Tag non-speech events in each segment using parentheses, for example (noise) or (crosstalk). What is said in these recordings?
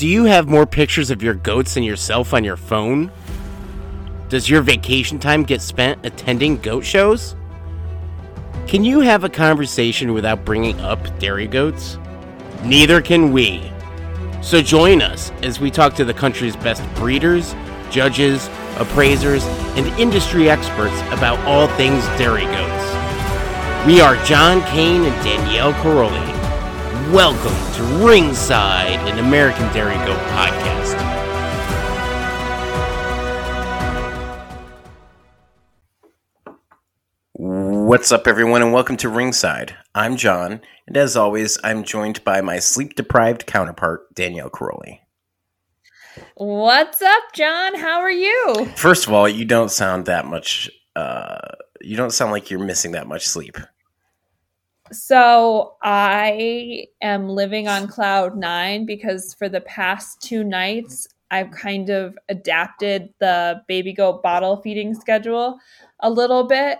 Do you have more pictures of your goats than yourself on your phone? Does your vacation time get spent attending goat shows? Can you have a conversation without bringing up dairy goats? Neither can we. So join us as we talk to the country's best breeders, judges, appraisers, and industry experts about all things dairy goats. We are Jon Kane and Danielle Caroli. Welcome to Ringside, an American Dairy Goat podcast. What's up, everyone, and welcome to Ringside. I'm Jon, and as always, I'm joined by my sleep deprived counterpart, Danielle Caroli. What's up, Jon? How are you? First of all, you don't sound that much, uh, you don't sound like you're missing that much sleep. So, I am living on cloud nine because for the past two nights, I've kind of adapted the baby goat bottle feeding schedule a little bit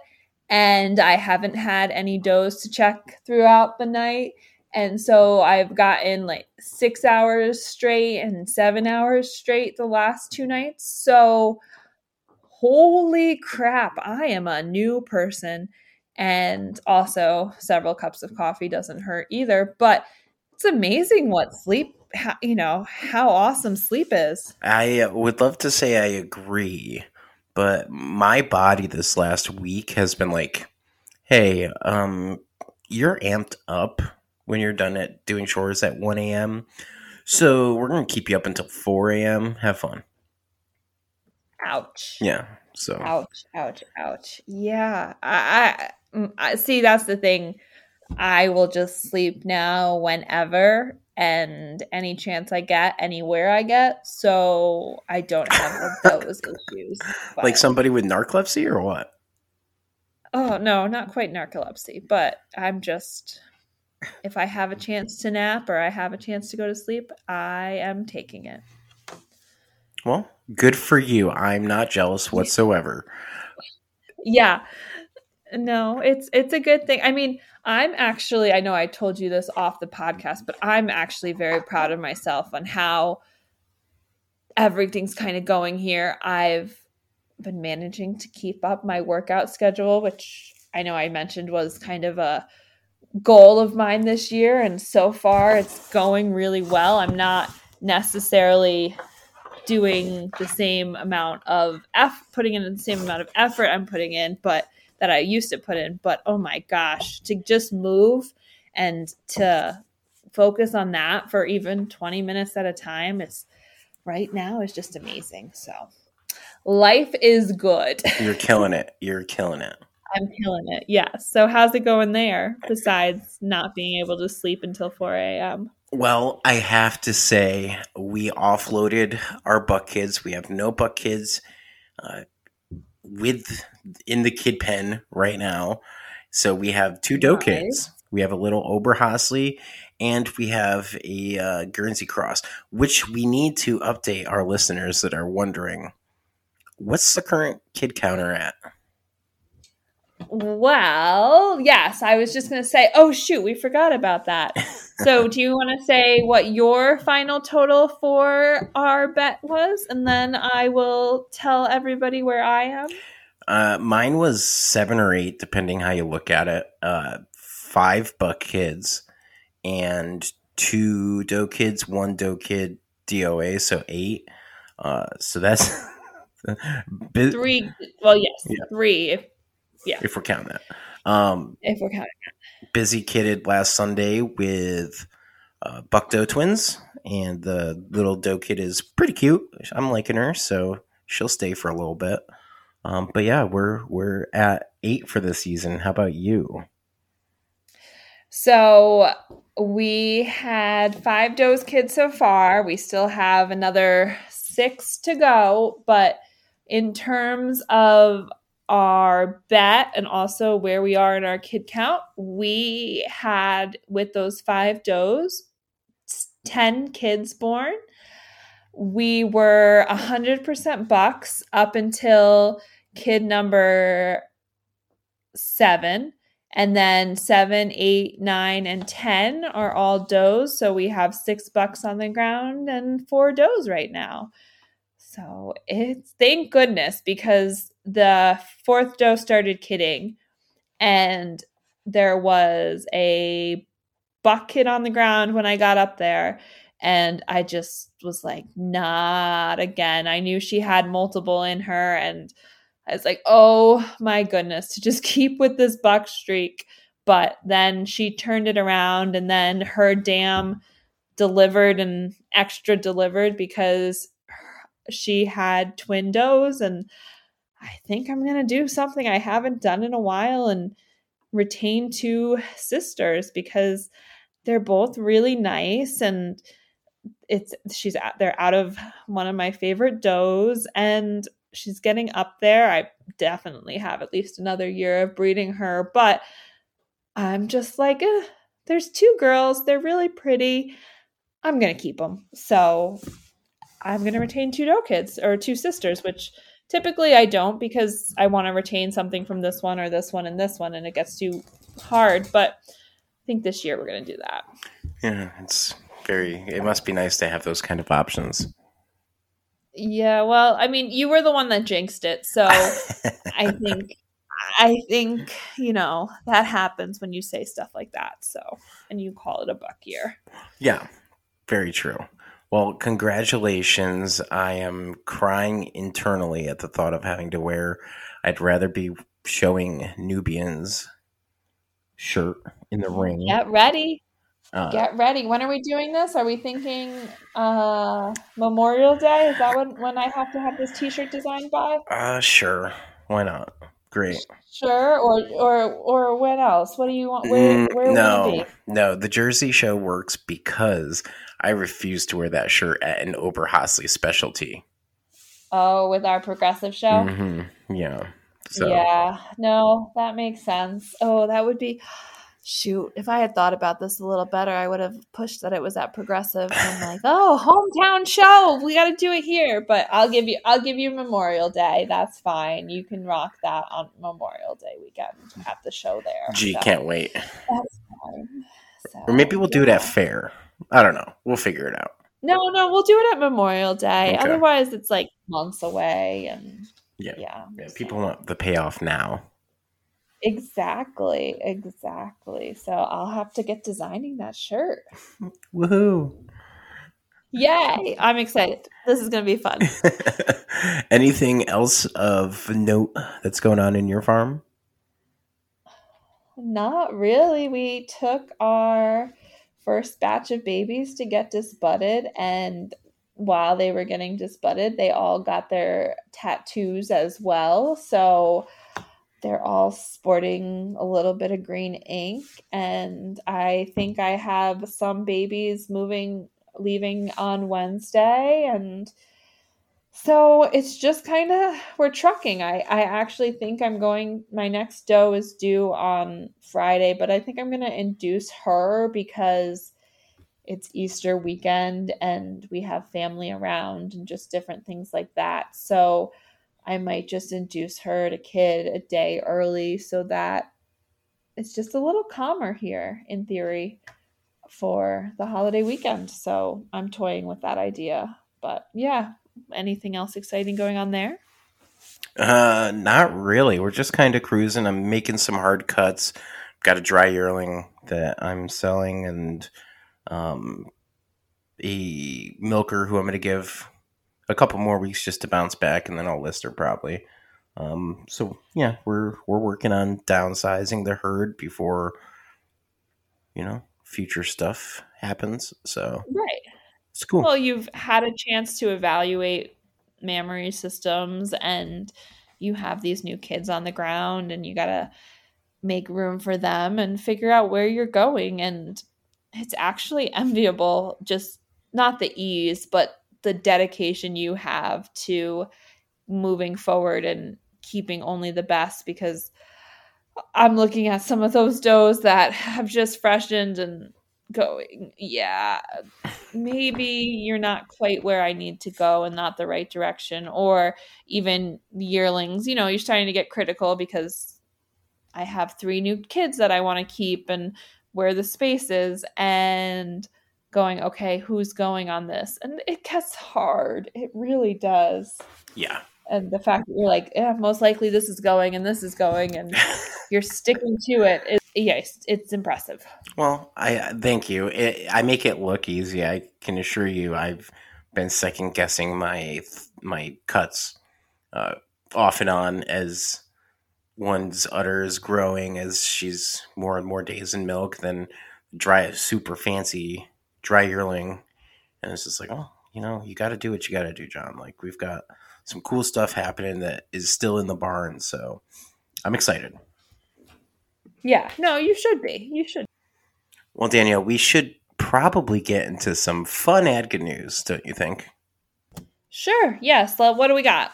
and I haven't had any does to check throughout the night. And so I've gotten like six hours straight and seven hours straight the last two nights. So, holy crap, I am a new person. And also, several cups of coffee doesn't hurt either. But it's amazing what sleep, you know, how awesome sleep is. I would love to say I agree but my body this last week has been like, hey, um, you're amped up when you're done at doing chores at 1 a.m. So we're going to keep you up until 4 a.m. Have fun. Ouch. Yeah. So ouch, ouch, ouch. Yeah. I, I, mm, I see that's the thing. I will just sleep now whenever and any chance I get, anywhere I get. So I don't have (laughs) those issues. But. Like somebody with narcolepsy or what? Oh, no, not quite narcolepsy, but I'm just, if I have a chance to nap or I have a chance to go to sleep, I am taking it. Well, good for you. I'm not jealous whatsoever. Yeah. No, it's it's a good thing. I mean, I'm actually, I know I told you this off the podcast, but I'm actually very proud of myself on how everything's kind of going here. I've been managing to keep up my workout schedule, which I know I mentioned was kind of a goal of mine this year. And so far, it's going really well. I'm not necessarily doing the same amount of F, putting in the same amount of effort I'm putting in, but that I used to put in. But oh my gosh, to just move and to focus on that for even 20 minutes at a time is right now is just amazing. So life is good. (laughs) You're killing it. You're killing it. I'm killing it. Yes. So how's it going there (laughs) besides not being able to sleep until 4 a.m.? Well, I have to say, we offloaded our buck kids. We have no buck kids. Uh, with in the kid pen right now. So we have two doe kids. We have a little Oberhasli and we have a uh, Guernsey cross, which we need to update our listeners that are wondering what's the current kid counter at? Well, yes, I was just going to say, oh, shoot, we forgot about that. (laughs) so, do you want to say what your final total for our bet was? And then I will tell everybody where I am. Uh, mine was seven or eight, depending how you look at it. Uh, five buck kids and two doe kids, one doe kid DOA, so eight. Uh, so that's (laughs) three. Well, yes, yeah. three. If yeah, if we're counting that. Um, if we're counting that. Busy kidded last Sunday with uh, Buck Doe twins, and the little doe kid is pretty cute. I'm liking her, so she'll stay for a little bit. Um, but yeah, we're we're at eight for the season. How about you? So we had five does kids so far. We still have another six to go, but in terms of our bet and also where we are in our kid count, we had with those five does 10 kids born. We were 100% bucks up until kid number seven. And then seven, eight, nine, and 10 are all does. So we have six bucks on the ground and four does right now. So it's thank goodness because the fourth doe started kidding and there was a bucket on the ground when I got up there. And I just was like, not again. I knew she had multiple in her. And I was like, oh my goodness, to just (laughs) keep with this buck streak. But then she turned it around, and then her dam delivered and extra delivered because she had twin does. And I think I'm going to do something I haven't done in a while and retain two sisters because they're both really nice and it's she's out they're out of one of my favorite does and she's getting up there. I definitely have at least another year of breeding her, but I'm just like, eh, there's two girls. They're really pretty. I'm going to keep them. So I'm going to retain two doe kids or two sisters, which typically I don't because I want to retain something from this one or this one and this one, and it gets too hard. But I think this year we're going to do that. Yeah, it's very, it must be nice to have those kind of options. Yeah, well, I mean, you were the one that jinxed it, so I (laughs) think I think, you know, that happens when you say stuff like that. So, and you call it a buck year. Yeah. Very true. Well, congratulations. I am crying internally at the thought of having to wear I'd rather be showing Nubian's shirt in the ring. Get ready. Uh, Get ready. When are we doing this? Are we thinking uh, Memorial Day? Is that when, when I have to have this T-shirt designed by? Uh, sure. Why not? Great. Sure. Or or or when else? What do you want? Where, mm, where no, no. The Jersey show works because I refuse to wear that shirt at an Oberhasli specialty. Oh, with our progressive show. Mm-hmm. Yeah. So. Yeah. No, that makes sense. Oh, that would be shoot, if I had thought about this a little better, I would have pushed that it was at Progressive. And like, (laughs) oh, hometown show, we got to do it here. But I'll give you, I'll give you Memorial Day. That's fine. You can rock that on Memorial Day weekend at the show there. Gee, so, can't wait. That's fine. So, or maybe we'll do it at fair. I don't know. We'll figure it out. No, no, we'll do it at Memorial Day. Okay. Otherwise, it's like months away, and yeah, yeah. yeah people want the payoff now. Exactly, exactly. So I'll have to get designing that shirt. (laughs) Woohoo! Yay! I'm excited. This is going to be fun. (laughs) Anything else of note that's going on in your farm? Not really. We took our first batch of babies to get disbudded, and while they were getting disbudded, they all got their tattoos as well. So they're all sporting a little bit of green ink and i think i have some babies moving leaving on wednesday and so it's just kind of we're trucking i i actually think i'm going my next doe is due on friday but i think i'm going to induce her because it's easter weekend and we have family around and just different things like that so I might just induce her to kid a day early so that it's just a little calmer here in theory for the holiday weekend. So I'm toying with that idea. But yeah, anything else exciting going on there? Uh, not really. We're just kind of cruising. I'm making some hard cuts. Got a dry yearling that I'm selling and um, a milker who I'm going to give a couple more weeks just to bounce back, and then I'll list her probably. Um, so yeah, we're we're working on downsizing the herd before you know future stuff happens. So right, it's cool. Well, you've had a chance to evaluate mammary systems, and you have these new kids on the ground, and you gotta make room for them and figure out where you're going. And it's actually enviable, just not the ease, but the dedication you have to moving forward and keeping only the best because I'm looking at some of those does that have just freshened and going, yeah, maybe you're not quite where I need to go and not the right direction. Or even yearlings, you know, you're starting to get critical because I have three new kids that I want to keep and where the space is and going, okay, who's going on this? And it gets hard. It really does. Yeah. And the fact that you're like, yeah, most likely this is going and this is going and (laughs) you're sticking to it is yes, it's impressive. Well, I thank you. It, I make it look easy. I can assure you, I've been second guessing my my cuts uh, off and on as one's udder is growing as she's more and more days in milk than dry super fancy dry yearling and it's just like oh you know you got to do what you got to do jon like we've got some cool stuff happening that is still in the barn so i'm excited yeah no you should be you should well danielle we should probably get into some fun ADGA news don't you think sure yes what do we got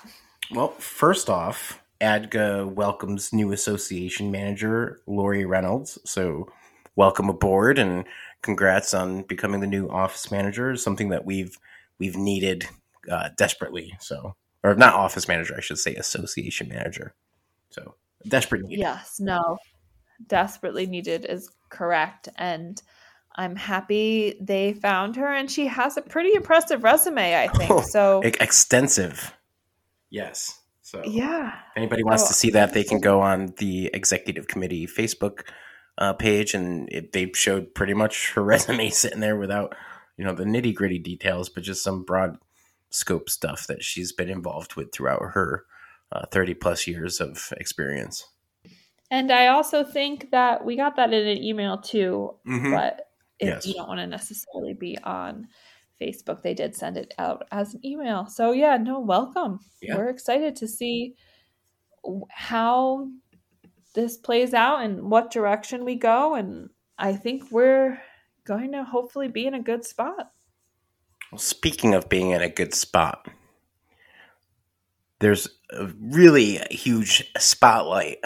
well first off ADGA welcomes new association manager Lori Reynolds. So, welcome aboard and congrats on becoming the new office manager. Something that we've we've needed uh, desperately. So, or not office manager, I should say association manager. So, desperately needed. Yes, no, desperately needed is correct, and I'm happy they found her, and she has a pretty impressive resume. I think oh, so. Extensive. Yes. So yeah, if anybody wants oh, to see that, they can go on the executive committee Facebook uh, page, and it, they showed pretty much her (laughs) resume sitting there without you know the nitty gritty details, but just some broad scope stuff that she's been involved with throughout her uh, 30 plus years of experience. And I also think that we got that in an email too, mm-hmm. but if yes. you don't want to necessarily be on Facebook, they did send it out as an email. So yeah, no, welcome. Yeah. We're excited to see how this plays out and what direction we go and I think we're going to hopefully be in a good spot. Well, speaking of being in a good spot, there's a really huge spotlight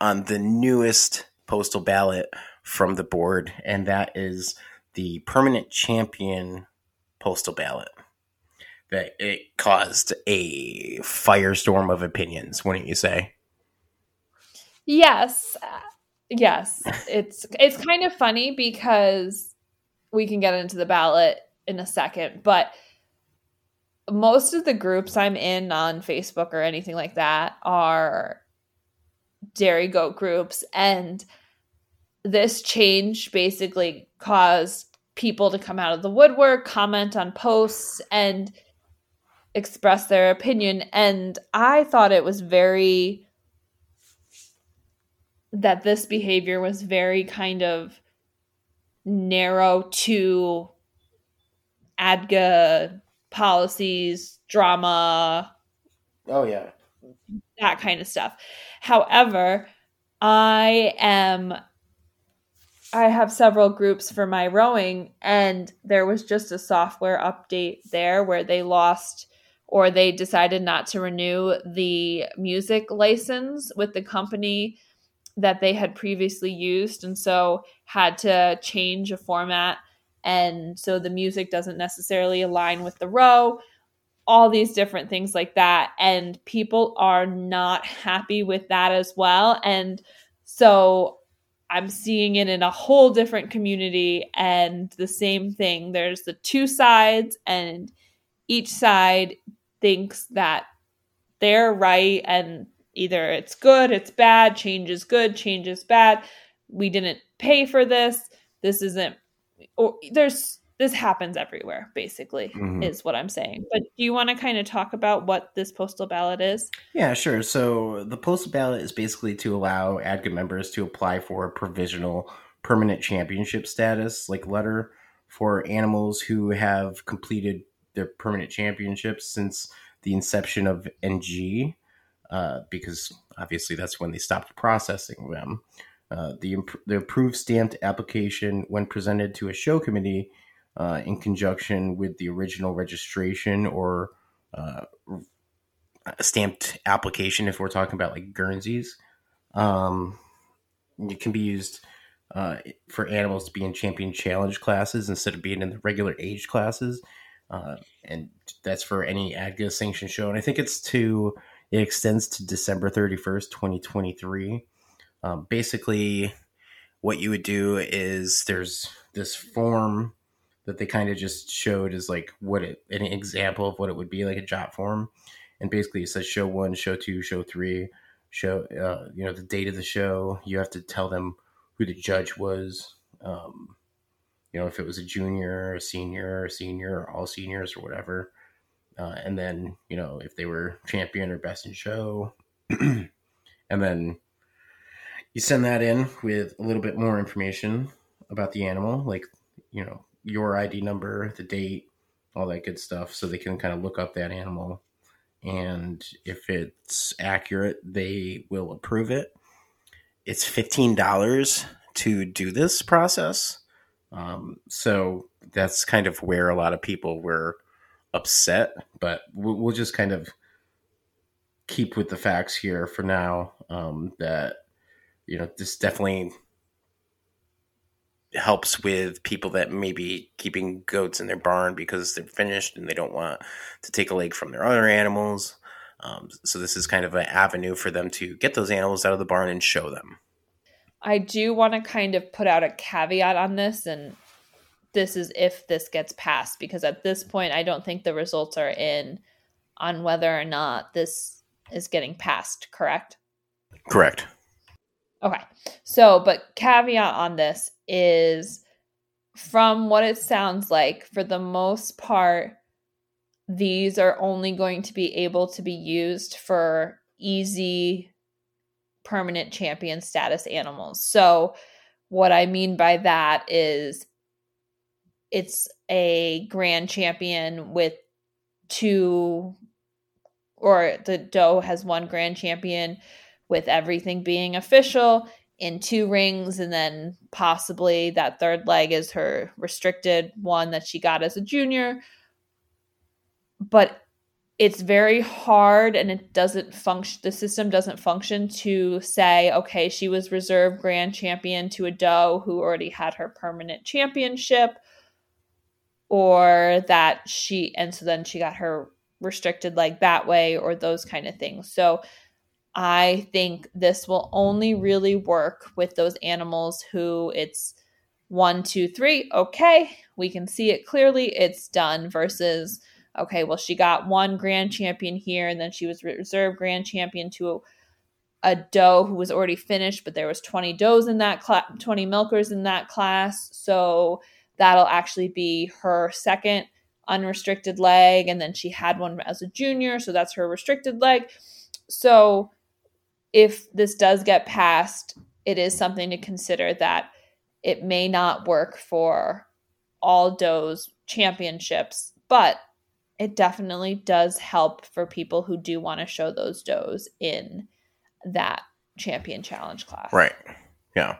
on the newest postal ballot from the board, and that is the permanent champion postal ballot that it caused a firestorm of opinions, wouldn't you say? Yes. Yes. It's it's kind of funny because we can get into the ballot in a second, but most of the groups I'm in on Facebook or anything like that are dairy goat groups and this change basically caused people to come out of the woodwork, comment on posts, and express their opinion. And I thought it was very, that this behavior was very kind of narrow to ADGA policies, drama. Oh, yeah. That kind of stuff. However, I am I have several groups for my rowing, and there was just a software update there where they lost or they decided not to renew the music license with the company that they had previously used, and so had to change a format. And so the music doesn't necessarily align with the row, all these different things like that. And people are not happy with that as well. And so I'm seeing it in a whole different community and the same thing. There's the two sides, and each side thinks that they're right, and either it's good, it's bad, change is good, change is bad. We didn't pay for this. This isn't, or there's this happens everywhere basically mm-hmm. is what i'm saying. But do you want to kind of talk about what this postal ballot is? Yeah sure. So the postal ballot is basically to allow adga members to apply for a provisional permanent championship status like letter for animals who have completed their permanent championships since the inception of ng uh, because obviously that's when they stopped processing them. Uh, the, imp- the approved stamped application when presented to a show committee uh, in conjunction with the original registration or uh, stamped application if we're talking about like Guernseys. Um, it can be used uh, for animals to be in champion challenge classes instead of being in the regular age classes. Uh, and that's for any ADGA sanctioned show. And I think it's to, it extends to December 31st, 2023. Um, basically, what you would do is there's this form that they kind of just showed as like what it an example of what it would be like a job form, and basically it says show one, show two, show three, show uh, you know the date of the show. You have to tell them who the judge was. Um, you know if it was a junior, a senior, a senior, or all seniors or whatever. Uh, and then you know if they were champion or best in show, (clears throat) and then you send that in with a little bit more information about the animal, like you know your ID number, the date, all that good stuff, so they can kind of look up that animal. And if it's accurate, they will approve it. It's fifteen dollars to do this process. Um, so that's kind of where a lot of people were upset, but we'll, we'll just kind of keep with the facts here for now. Um, that you know, this definitely helps with people that may be keeping goats in their barn because they're finished and they don't want to take a leg from their other animals. Um, so this is kind of an avenue for them to get those animals out of the barn and show them. I do want to kind of put out a caveat on this, and this is if this gets passed, because at this point, I don't think the results are in on whether or not this is getting passed, correct? Correct. Okay. So, but caveat on this is from what it sounds like, for the most part, these are only going to be able to be used for easy permanent champion status animals. So, what I mean by that is it's a grand champion with two, or the doe has one grand champion with everything being official in two rings and then possibly that third leg is her restricted one that she got as a junior. But it's very hard and it doesn't function the system doesn't function to say okay she was reserve grand champion to a doe who already had her permanent championship or that she and so then she got her restricted leg that way or those kind of things. So I think this will only really work with those animals who it's one, two, three, okay, we can see it clearly, it's done, versus, okay, well, she got one grand champion here, and then she was reserve grand champion to a, a doe who was already finished, but there was 20 does in that class, 20 milkers in that class, so that'll actually be her second unrestricted leg, and then she had one as a junior, so that's her restricted leg. So if this does get passed, it is something to consider that it may not work for all does championships, but it definitely does help for people who do want to show those does in that champion challenge class. Right. Yeah.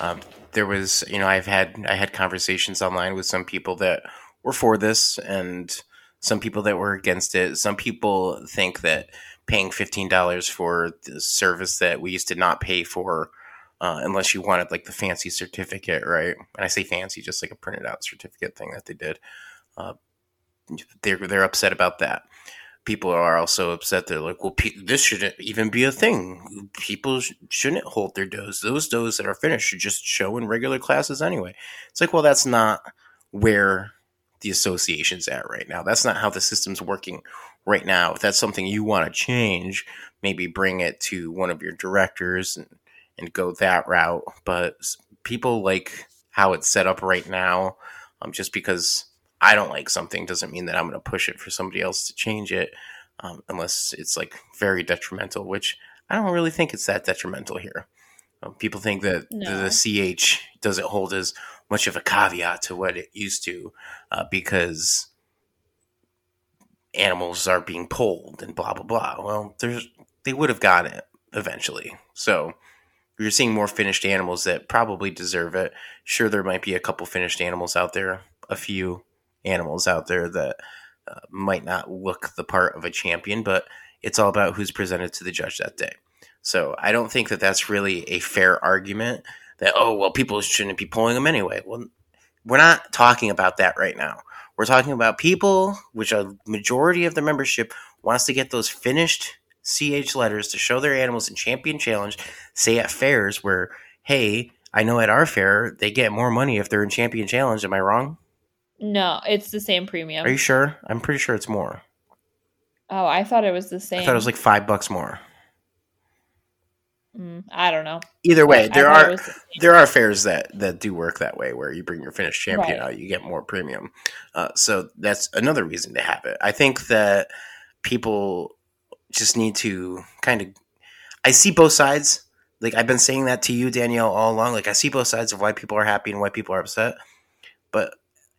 Um, there was, you know, I've had I had conversations online with some people that were for this and some people that were against it. Some people think that paying fifteen dollars for the service that we used to not pay for uh, unless you wanted like the fancy certificate, right? And I say fancy, just like a printed out certificate thing that they did. Uh, they're they're upset about that. People are also upset. They're like, well, pe- this shouldn't even be a thing. People sh- shouldn't hold their does. Those does that are finished should just show in regular classes anyway. It's like, well, that's not where the association's at right now. That's not how the system's working right now. If that's something you want to change, maybe bring it to one of your directors and, and go that route. But people like how it's set up right now. Um, just because I don't like something doesn't mean that I'm going to push it for somebody else to change it, um, unless it's like very detrimental, which I don't really think it's that detrimental here. Um, people think that no. the, the, CH doesn't hold as much of a caveat to what it used to uh, because animals are being pulled and blah blah blah. Well, there's they would have got it eventually. So you're seeing more finished animals that probably deserve it. Sure, there might be a couple finished animals out there, a few animals out there that uh, might not look the part of a champion, but it's all about who's presented to the judge that day. So I don't think that that's really a fair argument that oh well people shouldn't be pulling them anyway. Well, we're not talking about that right now. We're talking about people, which a majority of the membership wants to get those finished CH letters to show their animals in Champion Challenge, say at fairs where, hey, I know at our fair they get more money if they're in Champion Challenge. Am I wrong? No, it's the same premium. Are you sure? I'm pretty sure it's more. Oh, I thought it was the same. I thought it was like five bucks more. Mm, I don't know. Either way, there are the there are fairs that that do work that way, where you bring your finished champion right. out, you get more premium. Uh, so that's another reason to have it. I think that people just need to kind of. I see both sides. Like I've been saying that to you, Danielle, all along. Like I see both sides of why people are happy and why people are upset. But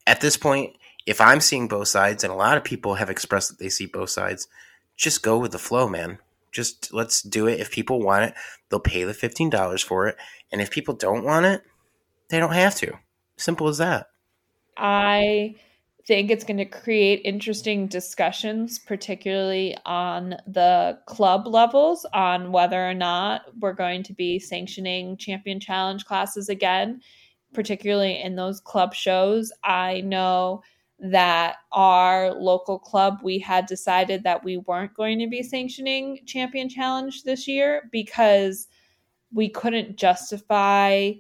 at this point, if I'm seeing both sides, and a lot of people have expressed that they see both sides, just go with the flow, man. Just let's do it. If people want it, they'll pay the fifteen dollars for it, and if people don't want it, they don't have to. Simple as that. I think it's going to create interesting discussions, particularly on the club levels, on whether or not we're going to be sanctioning champion challenge classes again, particularly in those club shows. I know that our local club, we had decided that we weren't going to be sanctioning champion challenge this year because we couldn't justify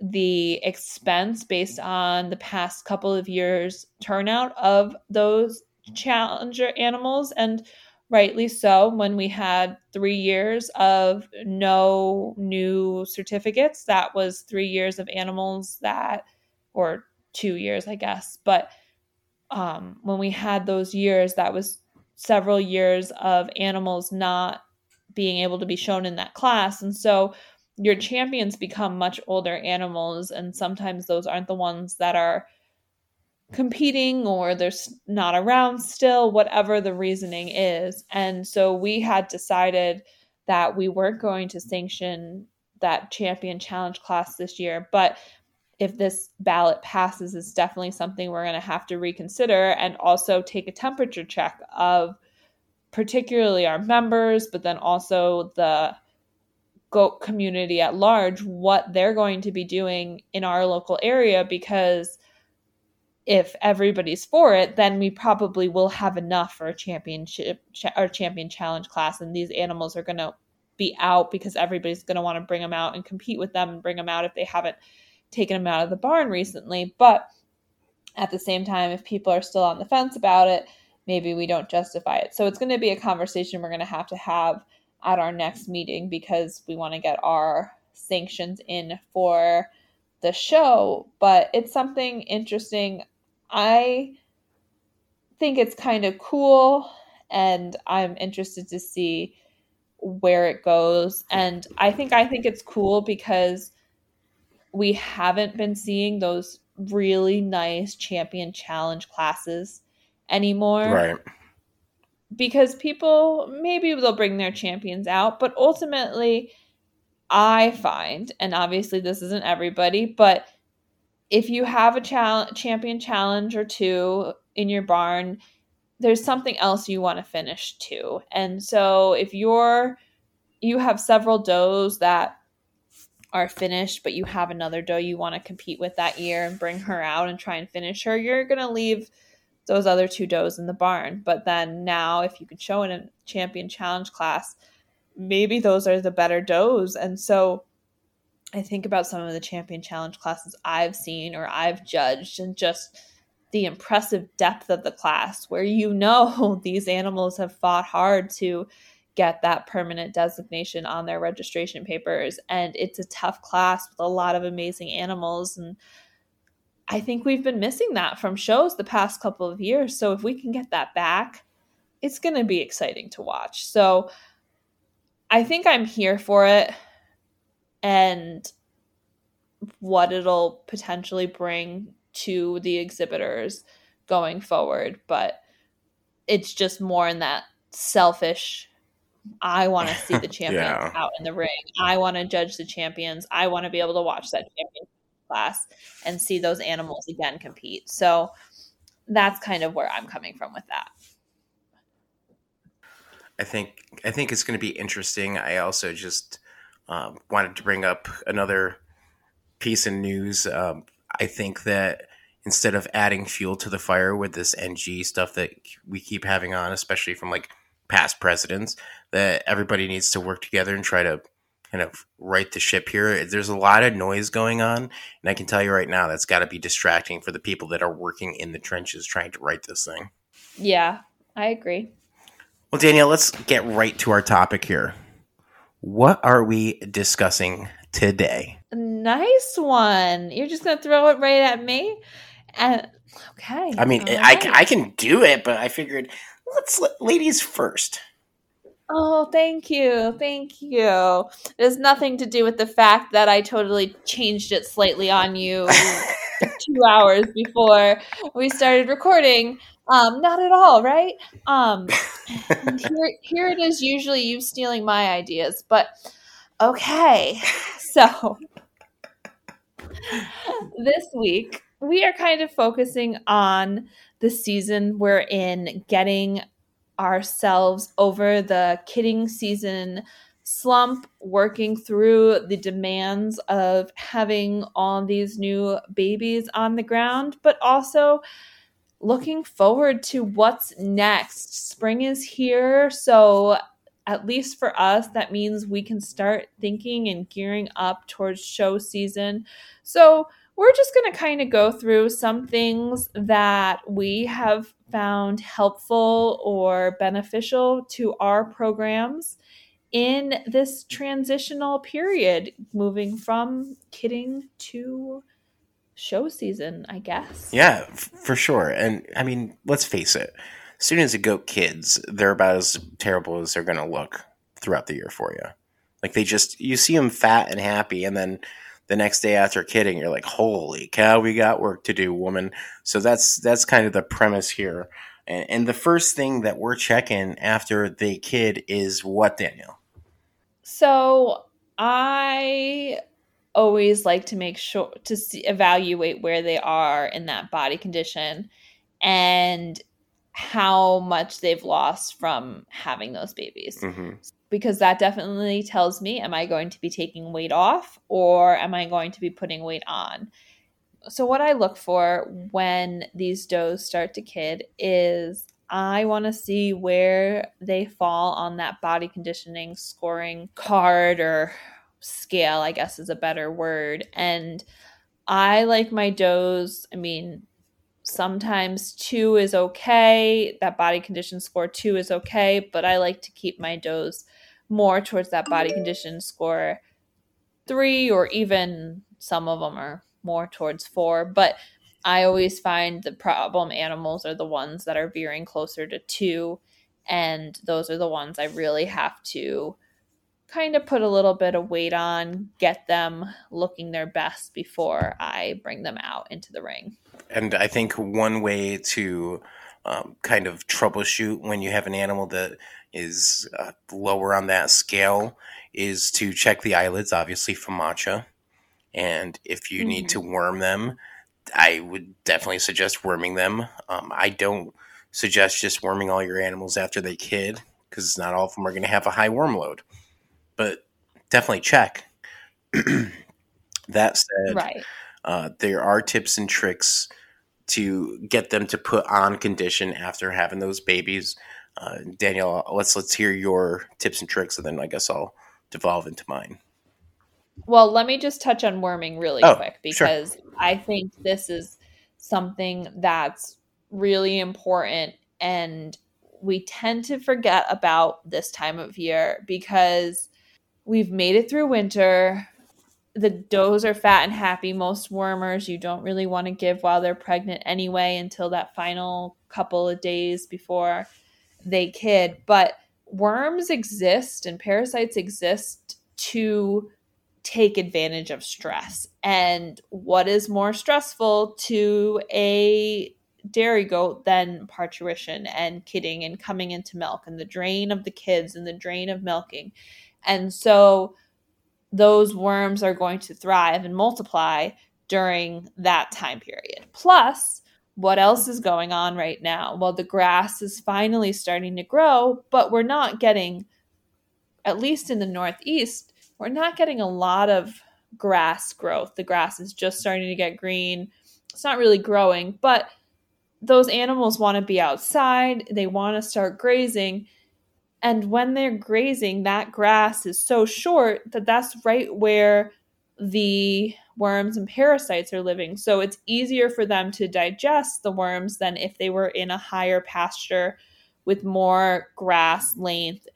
the expense based on the past couple of years turnout of those challenger animals. And rightly so when we had 3 years of no new certificates that was 3 years of animals that or 2 years I guess. But um when we had those years that was several years of animals not being able to be shown in that class. And so your champions become much older animals and sometimes those aren't the ones that are competing or they're not around still whatever the reasoning is. And so we had decided that we weren't going to sanction that champion challenge class this year but if this ballot passes it's definitely something we're going to have to reconsider and also take a temperature check of particularly our members but then also the goat community at large what they're going to be doing in our local area because if everybody's for it then we probably will have enough for a championship or champion challenge class and these animals are going to be out because everybody's going to want to bring them out and compete with them and bring them out if they haven't taken them out of the barn recently but at the same time if people are still on the fence about it maybe we don't justify it so it's going to be a conversation we're going to have to have at our next meeting because we want to get our sanctions in for the show. But it's something interesting. I think it's kind of cool and I'm interested to see where it goes. And I think I think it's cool because we haven't been seeing those really nice champion challenge classes anymore. Right because people maybe they'll bring their champions out, but ultimately, I find, and obviously this isn't everybody, but if you have a challenge, champion challenge or two in your barn, there's something else you want to finish too. And so if you're you have several does that are finished, but you have another doe you want to compete with that year and bring her out and try and finish her, you're going to leave those other two does in the barn. But then now, if you could show in a champion challenge class, maybe those are the better does. And so I think about some of the champion challenge classes I've seen or I've judged and just the impressive depth of the class where you know (laughs) these animals have fought hard to get that permanent designation on their registration papers and it's a tough class with a lot of amazing animals and I think we've been missing that from shows the past couple of years. So if we can get that back, it's going to be exciting to watch. So I think I'm here for it and what it'll potentially bring to the exhibitors going forward. But it's just more in that selfish I want to see the (laughs) champions yeah. out in the ring. I want to judge the champions. I want to be able to watch that champion class and see those animals again compete. So that's kind of where I'm coming from with that. I think I think it's going to be interesting. I also just um, wanted to bring up another piece of news. Um, I think that instead of adding fuel to the fire with this NG stuff that we keep having on, especially from like past presidents, that everybody needs to work together and try to kind of right the ship here. There's a lot of noise going on, and I can tell you right now that's got to be distracting for the people that are working in the trenches trying to write this thing. Yeah, I agree. Well, Danielle, let's get right to our topic here. What are we discussing today? Nice one. You're just going to throw it right at me? And okay. I mean, I, I can do it, but I figured let's ladies first. Oh, thank you. Thank you. It has nothing to do with the fact that I totally changed it slightly on you (laughs) two hours before we started recording. Um, not at all, right? Um, (laughs) here, here it is. Usually, you stealing my ideas, but okay. So this week we are kind of focusing on the season we're in, getting ourselves over the kidding season slump, working through the demands of having all these new babies on the ground, but also looking forward to what's next. Spring is here, so at least for us, that means we can start thinking and gearing up towards show season. So, we're just going to kind of go through some things that we have found helpful or beneficial to our programs in this transitional period, moving from kidding to show season, I guess. Yeah, for sure. And I mean, let's face it, students that go kids, they're about as terrible as they're going to look throughout the year for you. Like they just, you see them fat and happy, and then the next day after kidding, you're like, holy cow, we got work to do, woman. So that's that's kind of the premise here. And, and the first thing that we're checking after the kid is what, Danielle? So I always like to make sure to see, evaluate where they are in that body condition and how much they've lost from having those babies. Mm-hmm because that definitely tells me am I going to be taking weight off or am I going to be putting weight on? So, what I look for when these does start to kid is I want to see where they fall on that body conditioning scoring card or scale, I guess is a better word. And I like my does, I mean, sometimes two is okay. That body condition score two is okay, but I like to keep my does more towards that body condition score three, or even some of them are more towards four. But I always find the problem animals are the ones that are veering closer to two. And those are the ones I really have to kind of put a little bit of weight on, get them looking their best before I bring them out into the ring. And I think one way to um, kind of troubleshoot when you have an animal that is uh, lower on that scale is to check the eyelids, obviously FAMACHA. And if you mm-hmm. need to worm them, I would definitely suggest worming them. Um, I don't suggest just worming all your animals after they kid because not all of them are going to have a high worm load. But definitely check. (clears throat) that said, right. uh, there are tips and tricks to get them to put on condition after having those babies. Uh, Danielle, let's let's hear your tips and tricks, and then I guess I'll devolve into mine. Well, let me just touch on worming really oh, quick because sure. I think this is something that's really important and we tend to forget about this time of year because we've made it through winter the does are fat and happy. Most wormers you don't really want to give while they're pregnant anyway until that final couple of days before they kid. But worms exist and parasites exist to take advantage of stress. And what is more stressful to a dairy goat than parturition and kidding and coming into milk and the drain of the kids and the drain of milking? And so those worms are going to thrive and multiply during that time period. Plus, what else is going on right now? Well, the grass is finally starting to grow, but we're not getting, at least in the Northeast, we're not getting a lot of grass growth. The grass is just starting to get green. It's not really growing, but those animals want to be outside, they want to start grazing. And when they're grazing, that grass is so short that that's right where the worms and parasites are living. So it's easier for them to digest the worms than if they were in a higher pasture with more grass length.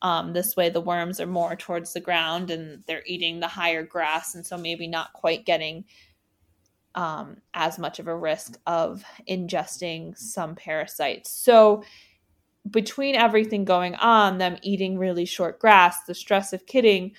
Um, this way, the worms are more towards the ground and they're eating the higher grass, and so maybe not quite getting um, as much of a risk of ingesting some parasites. So, between everything going on, them eating really short grass, the stress of kidding,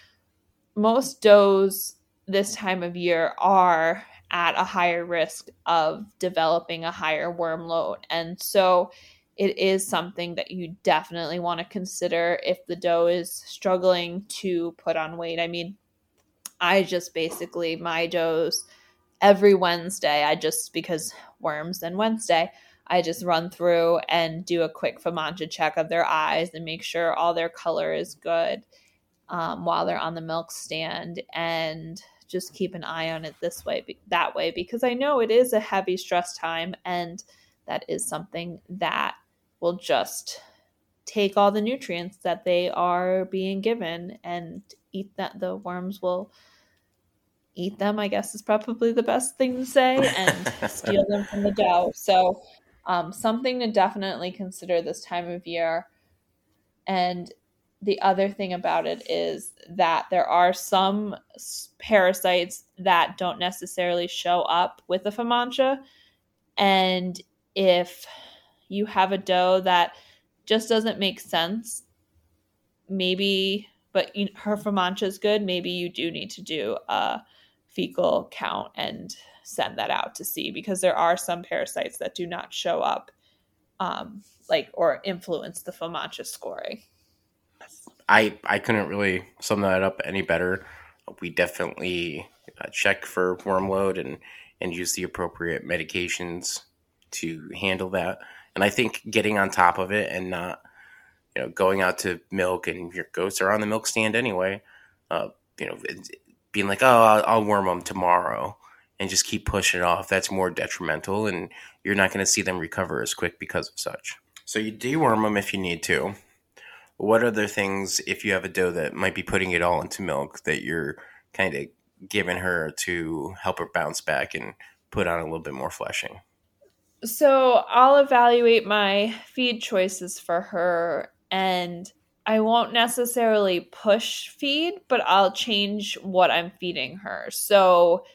most does this time of year are at a higher risk of developing a higher worm load. And so it is something that you definitely want to consider if the doe is struggling to put on weight. I mean, I just basically, my does every Wednesday, I just, because worms and Wednesday, I just run through and do a quick FAMACHA check of their eyes and make sure all their color is good um, while they're on the milk stand and just keep an eye on it this way, that way, because I know it is a heavy stress time and that is something that will just take all the nutrients that they are being given and eat that the worms will eat them i guess is probably the best thing to say and (laughs) steal them from the doe so um, something to definitely consider this time of year. And the other thing about it is that there are some parasites that don't necessarily show up with the FAMACHA. And if you have a doe that just doesn't make sense, maybe, but you, her FAMACHA is good, maybe you do need to do a fecal count and send that out to see because there are some parasites that do not show up um, like or influence the FAMACHA scoring. I I couldn't really sum that up any better. We definitely uh, check for worm load and and use the appropriate medications to handle that. And I think getting on top of it and not you know going out to milk and your goats are on the milk stand anyway. Uh, you know, being like, oh, I'll, I'll worm them tomorrow and just keep pushing it off. That's more detrimental, and you're not going to see them recover as quick because of such. So you deworm them if you need to what other things, if you have a doe that might be putting it all into milk, that you're kind of giving her to help her bounce back and put on a little bit more fleshing? So I'll evaluate my feed choices for her and I won't necessarily push feed, but I'll change what I'm feeding her. So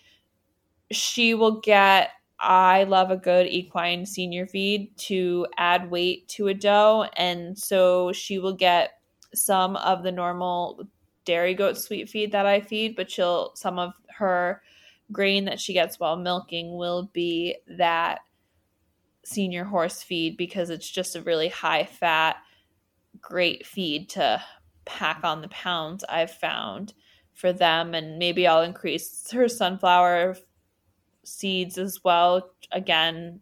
she will get I love a good equine senior feed to add weight to a doe. And so she will get some of the normal dairy goat sweet feed that I feed, but she'll, some of her grain that she gets while milking will be that senior horse feed because it's just a really high fat, great feed to pack on the pounds I've found for them. And maybe I'll increase her sunflower seeds as well. Again,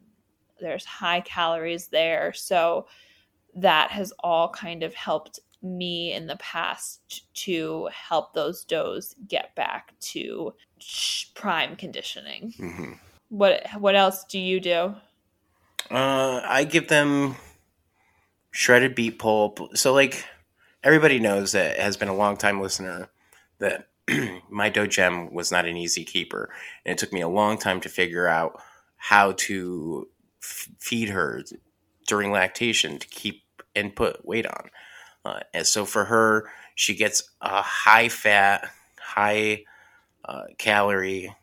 there's high calories there. So that has all kind of helped me in the past to help those does get back to prime conditioning. Mm-hmm. What what else do you do? Uh, I give them shredded beet pulp. So like everybody knows that has been a long time listener that (clears throat) my Gem was not an easy keeper, and it took me a long time to figure out how to f- feed her during lactation to keep and put weight on. Uh, and so for her, she gets a high fat, high uh, calorie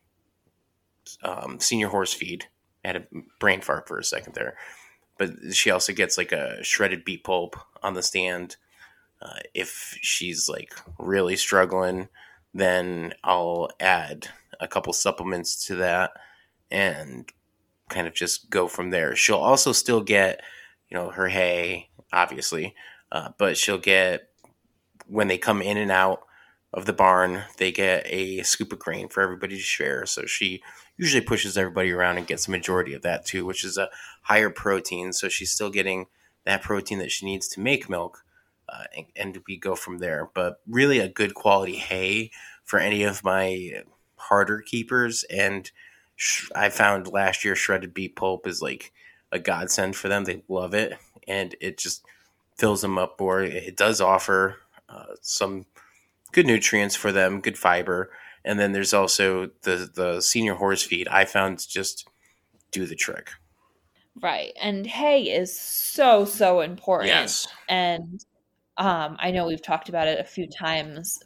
um, senior horse feed. I had a brain fart for a second there, but she also gets like a shredded beet pulp on the stand. Uh, if she's like really struggling, then I'll add a couple supplements to that and kind of just go from there. She'll also still get, you know, her hay, obviously, uh, but she'll get when they come in and out of the barn, they get a scoop of grain for everybody to share. So she usually pushes everybody around and gets the majority of that too, which is a higher protein. So she's still getting that protein that she needs to make milk, uh, and, and, we go from there. But really, a good quality hay for any of my harder keepers, and sh- I found last year shredded beet pulp is like a godsend for them. They love it, and it just fills them up more. It does offer uh, some good nutrients for them, good fiber, and then there's also the the senior horse feed. I found just do the trick. Right, and hay is so so important. Yes, and um, I know we've talked about it a few times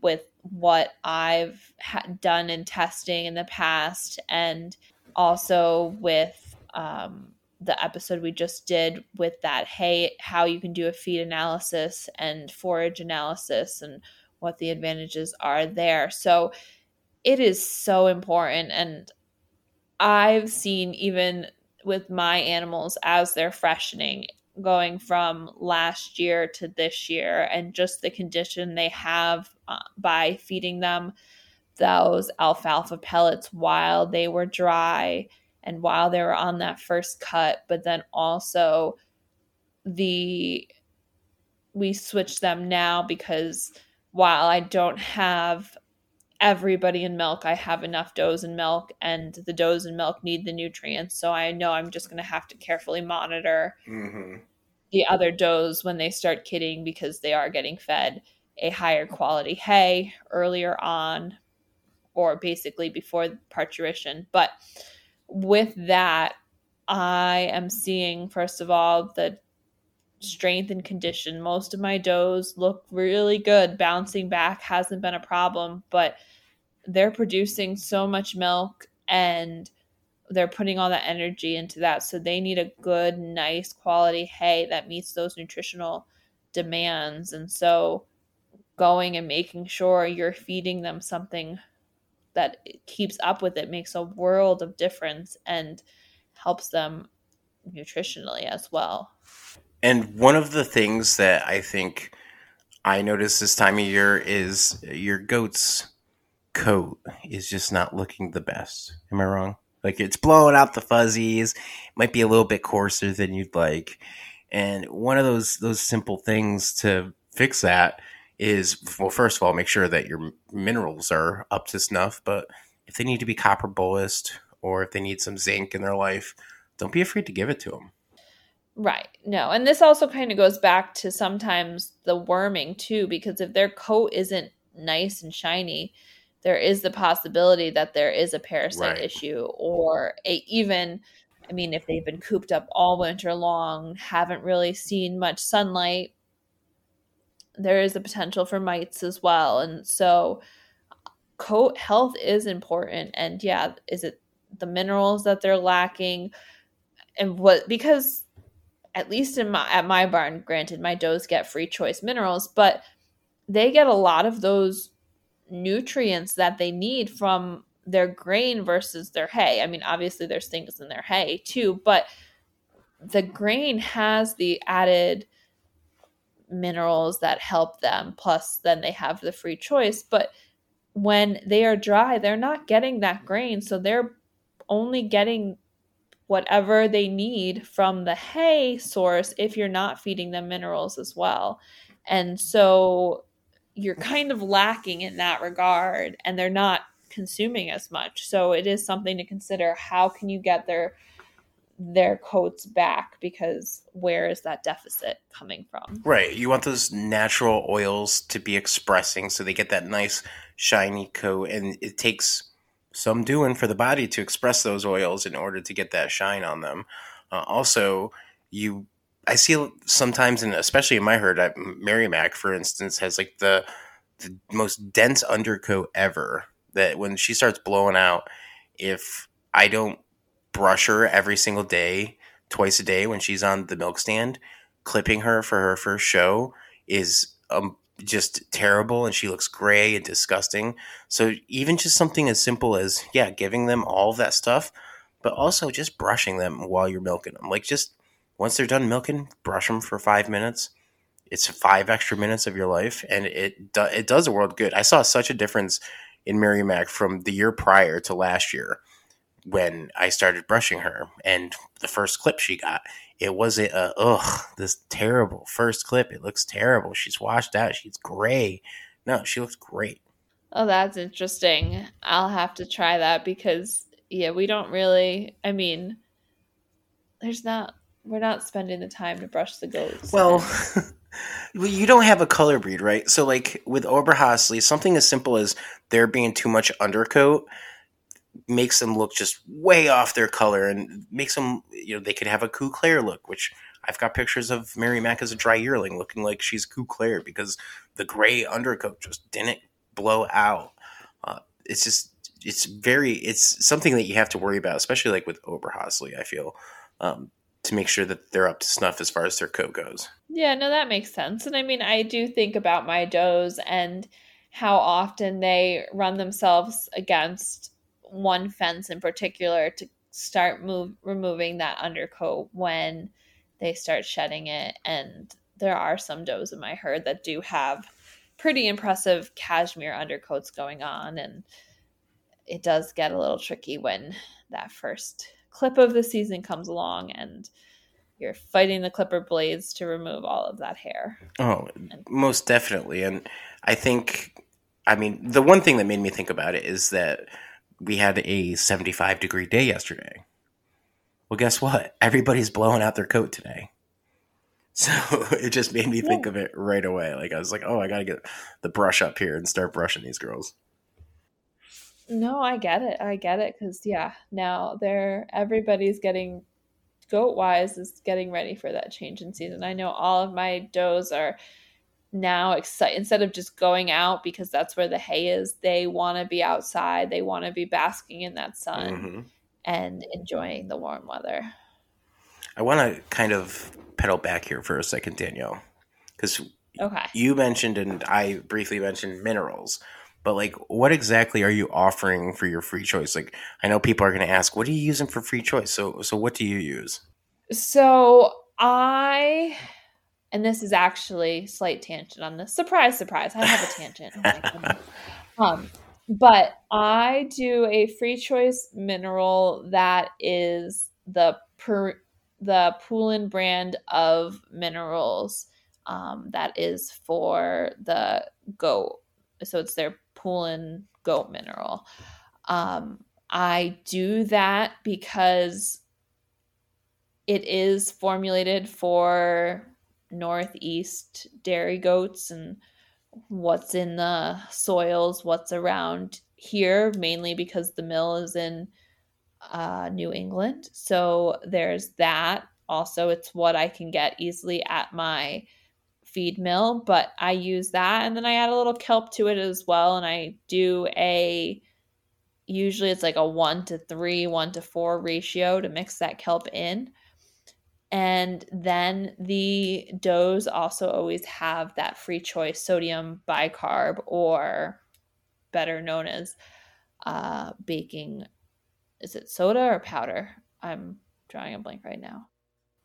with what I've done in testing in the past, and also with um, the episode we just did with that hey, how you can do a feed analysis and forage analysis, and what the advantages are there. So it is so important. And I've seen even with my animals as they're freshening, going from last year to this year, and just the condition they have uh, by feeding them those alfalfa pellets while they were dry and while they were on that first cut, but then also the we switch them now because while I don't have everybody in milk, I have enough does in milk, and the does in milk need the nutrients. So I know I'm just going to have to carefully monitor mm-hmm. the other does when they start kidding because they are getting fed a higher quality hay earlier on or basically before parturition. But with that, I am seeing, first of all, the strength and condition. Most of my does look really good. Bouncing back hasn't been a problem, but they're producing so much milk and they're putting all that energy into that. So they need a good, nice quality hay that meets those nutritional demands. And so going and making sure you're feeding them something that keeps up with it makes a world of difference and helps them nutritionally as well. And one of the things that I think I notice this time of year is your goat's coat is just not looking the best. Am I wrong? Like it's blowing out the fuzzies, might be a little bit coarser than you'd like. And one of those those simple things to fix that is well, first of all, make sure that your minerals are up to snuff. But if they need to be copper bolused or if they need some zinc in their life, don't be afraid to give it to them. Right. No. And this also kind of goes back to sometimes the worming too, because if their coat isn't nice and shiny, there is the possibility that there is a parasite right. issue or a, even I mean if they've been cooped up all winter long, haven't really seen much sunlight, there is a potential for mites as well. And so coat health is important and yeah, is it the minerals that they're lacking and what because at least in my at my barn, granted my does get free choice minerals, but they get a lot of those nutrients that they need from their grain versus their hay. I mean, obviously there's things in their hay too, but the grain has the added minerals that help them plus then they have the free choice, but when they are dry, they're not getting that grain, so they're only getting whatever they need from the hay source if you're not feeding them minerals as well. And so you're kind of lacking in that regard and they're not consuming as much. So it is something to consider how can you get their their coats back because where is that deficit coming from? Right. You want those natural oils to be expressing so they get that nice shiny coat and it takes some doing for the body to express those oils in order to get that shine on them. Uh, also, you I see sometimes, and especially in my herd, Merrimack, for instance, has like the the most dense undercoat ever. That when she starts blowing out, if I don't brush her every single day, twice a day when she's on the milk stand, clipping her for her first show is um, just terrible and she looks gray and disgusting. So even just something as simple as yeah, giving them all of that stuff, but also just brushing them while you're milking them. Like just once they're done milking, brush them for 5 minutes. It's 5 extra minutes of your life and it do, it does a world good. I saw such a difference in Mary Mac from the year prior to last year when I started brushing her and the first clip she got it wasn't a ugh this terrible first clip it looks terrible she's washed out she's gray no she looks great oh that's interesting i'll have to try that because yeah we don't really i mean there's not we're not spending the time to brush the goats. Well, (laughs) you don't have a color breed, right? So, like with Oberhasli, something as simple as there being too much undercoat makes them look just way off their color and makes them, you know, they could have a Cou Clair look, which I've got pictures of Mary Mac as a dry yearling looking like she's Cou Clair because the gray undercoat just didn't blow out. Uh, it's just, it's very, it's something that you have to worry about, especially like with Oberhasli, I feel. Um, to make sure that they're up to snuff as far as their coat goes. Yeah, no, that makes sense. And I mean, I do think about my does and how often they run themselves against one fence in particular to start move removing that undercoat when they start shedding it. And there are some does in my herd that do have pretty impressive cashmere undercoats going on. And it does get a little tricky when that first clip of the season comes along and you're fighting the clipper blades to remove all of that hair. Oh, and- most definitely. And I think, I mean, the one thing that made me think about it is that we had a 75 degree day yesterday. Well, guess what? Everybody's blowing out their coat today. (laughs) So it just made me think yeah. of it right away. Like I was like, oh, I got to get the brush up here and start brushing these girls. No, I get it. I get it because yeah, now they're everybody's getting goat wise is getting ready for that change in season. I know all of my does are now excited instead of just going out because that's where the hay is. They want to be outside. They want to be basking in that sun mm-hmm. and enjoying the warm weather. I want to kind of pedal back here for a second, Danielle, because okay. you mentioned and I briefly mentioned minerals but like what exactly are you offering for your free choice like i know people are going to ask what are you using for free choice so so what do you use so i and this is actually slight tangent on this. Surprise surprise. I have a tangent. Oh (laughs) um but i do a free choice mineral that is the per the poulin brand of minerals um, that is for the goat. So it's their Poulin goat mineral. Um, I do that because it is formulated for northeast dairy goats and what's in the soils, what's around here, mainly because the mill is in uh, New England. So there's that. Also, it's what I can get easily at my feed mill, but I use that and then I add a little kelp to it as well. And I do a usually it's like a one to three, one to four ratio to mix that kelp in. And then the does also always have that free choice sodium bicarb, or better known as uh, baking. Is it soda or powder? I'm drawing a blank right now.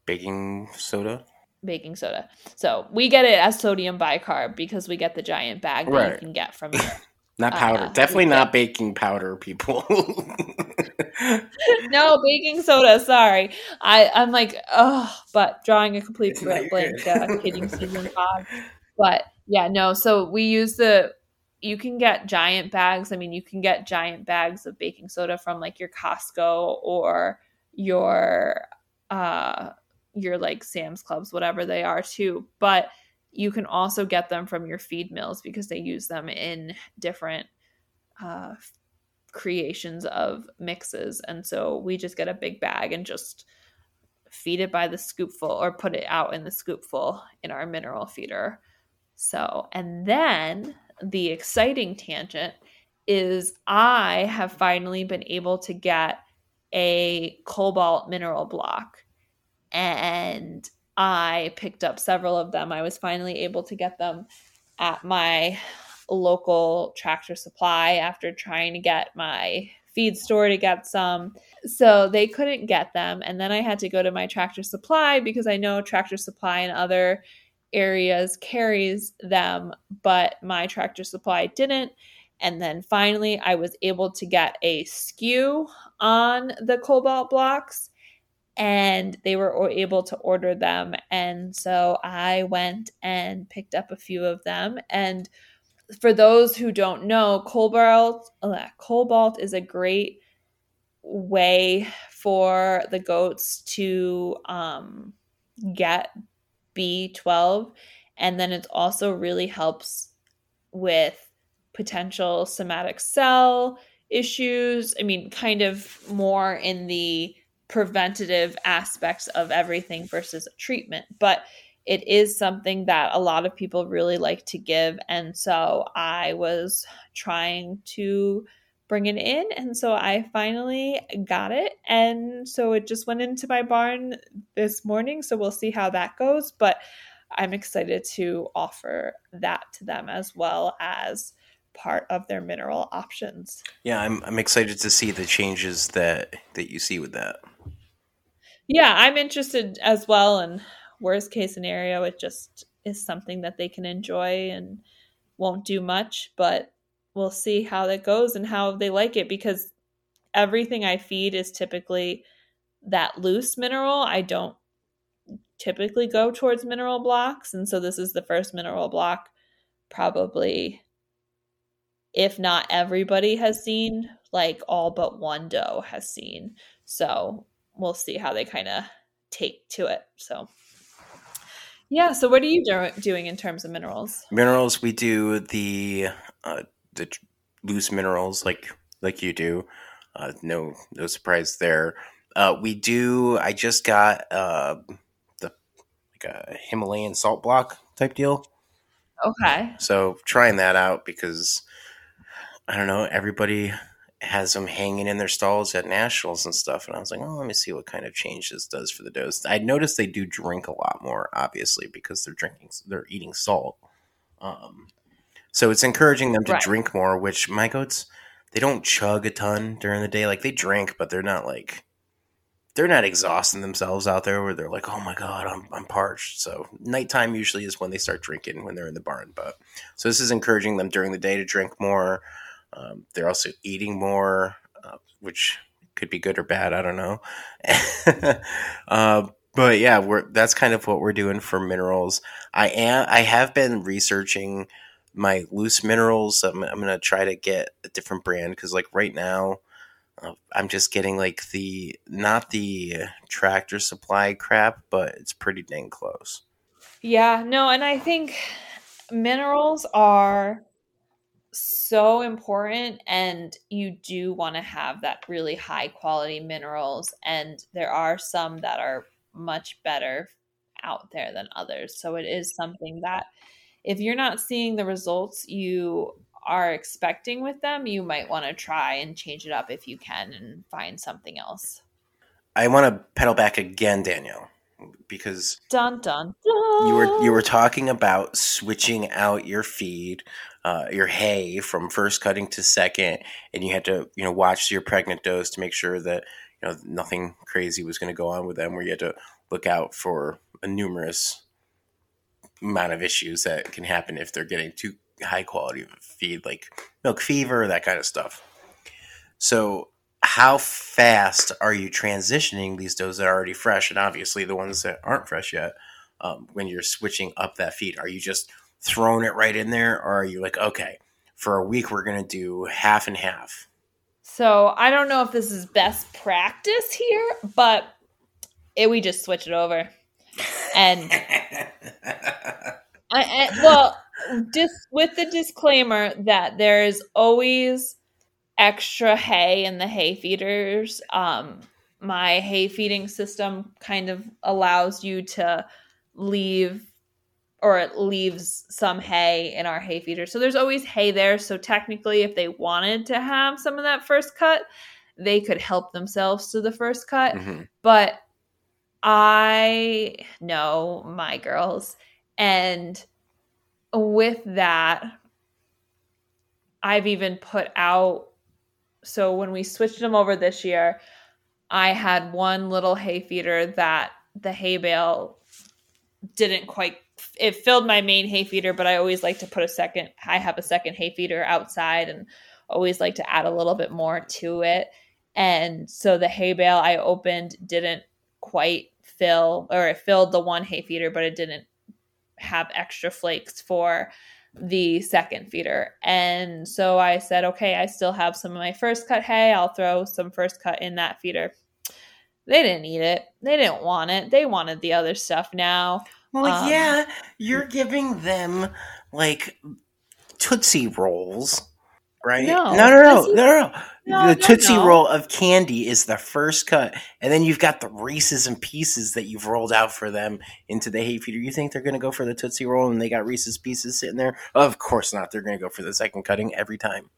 Baking soda? baking soda. So we get it as sodium bicarb because we get the giant bag that you can get from Not powder. Uh, Definitely not baking powder, people. (laughs) no, baking soda. Sorry. I, I'm like, oh, but drawing a complete blank, uh, kidding (laughs) season pod. But yeah, no. So we use the, you can get giant bags. I mean, you can get giant bags of baking soda from like your Costco or your, uh, your like Sam's Clubs, whatever they are too. But you can also get them from your feed mills because they use them in different uh, creations of mixes. And so we just get a big bag and just feed it by the scoopful or put it out in the scoopful in our mineral feeder. So, and then the exciting tangent is I have finally been able to get a cobalt mineral block and I picked up several of them. I was finally able to get them at my local tractor supply after trying to get my feed store to get some. So they couldn't get them. And then I had to go to my tractor supply because I know tractor supply in other areas carries them, but my tractor supply didn't. And then finally, I was able to get a SKU on the cobalt blocks and they were able to order them. And so I went and picked up a few of them. And for those who don't know, cobalt uh, cobalt is a great way for the goats to um, get B12. And then it also really helps with potential somatic cell issues. I mean, kind of more in the preventative aspects of everything versus treatment. But it is something that a lot of people really like to give. And so I was trying to bring it in. And so I finally got it. And so it just went into my barn this morning. So we'll see how that goes. But I'm excited to offer that to them as well as part of their mineral options. Yeah, I'm I'm excited to see the changes that that you see with that. Yeah, I'm interested as well and worst case scenario it just is something that they can enjoy and won't do much, but we'll see how that goes and how they like it because everything I feed is typically that loose mineral. I don't typically go towards mineral blocks. And so this is the first mineral block, probably, if not everybody has seen, like all but one doe has seen. So we'll see how they kind of take to it. So. Yeah. So, what are you do- doing in terms of minerals? Minerals, we do the uh, the loose minerals like like you do. Uh, no no surprise there. Uh, we do. I just got uh, the like a Himalayan salt block type deal. Okay. So trying that out because I don't know. Everybody has them hanging in their stalls at nationals and stuff, and I was like, oh, let me see what kind of change this does for the does. I noticed they do drink a lot more, obviously, because they're drinking, they're eating salt. Um, so it's encouraging them to Right. drink more, which my goats, they don't chug a ton during the day. Like they drink, but they're not like they're not exhausting themselves out there where they're like, oh my god, I'm I'm parched. So nighttime usually is when they start drinking when they're in the barn. But so this is encouraging them during the day to drink more. Um, they're also eating more, uh, which could be good or bad. I don't know. (laughs) uh, but yeah, we're that's kind of what we're doing for minerals. I am I have been researching my loose minerals. I'm, I'm gonna try to get a different brand because like right now, uh, I'm just getting like the not the tractor supply crap, but it's pretty dang close. Yeah, no, and I think minerals are so important and you do want to have that really high quality minerals and there are some that are much better out there than others. So it is something that if you're not seeing the results you are expecting with them, you might want to try and change it up if you can and find something else. I want to pedal back again, Danielle, because Dun dun dun. you were you were talking about switching out your feed, uh, your hay from first cutting to second, and you had to you know watch your pregnant does to make sure that you know nothing crazy was going to go on with them, where you had to look out for a numerous amount of issues that can happen if they're getting too high quality of feed, like milk fever, that kind of stuff. So how fast are you transitioning these does that are already fresh and obviously the ones that aren't fresh yet um, when you're switching up that feed are you just throwing it right in there or are you like okay for a week we're to do half and half So I don't know if this is best practice here, but it, we just switch it over. And (laughs) I, I well, just with the disclaimer that there is always extra hay in the hay feeders. Um, my hay feeding system kind of allows you to leave or it leaves some hay in our hay feeder. So there's always hay there. So technically, if they wanted to have some of that first cut, they could help themselves to the first cut. Mhm. But I know my girls. And with that, I've even put out. So when we switched them over this year, I had one little hay feeder that the hay bale didn't quite it filled my main hay feeder, but I always like to put a second I have a second hay feeder outside and always like to add a little bit more to it. And so the hay bale I opened didn't quite fill or it filled the one hay feeder, but it didn't have extra flakes for the second feeder. And so I said, okay, I still have some of my first cut hay. I'll throw some first cut in that feeder. They didn't eat it. They didn't want it. They wanted the other stuff now. Well, um, yeah, you're giving them like Tootsie Rolls, right? No, no, no, no, no, no. no the Tootsie no. Roll of candy is the first cut, and then you've got the Reese's and Pieces that you've rolled out for them into the hay feeder. You think they're going to go for the Tootsie Roll and they got Reese's Pieces sitting there? Of course not. They're going to go for the second cutting every time.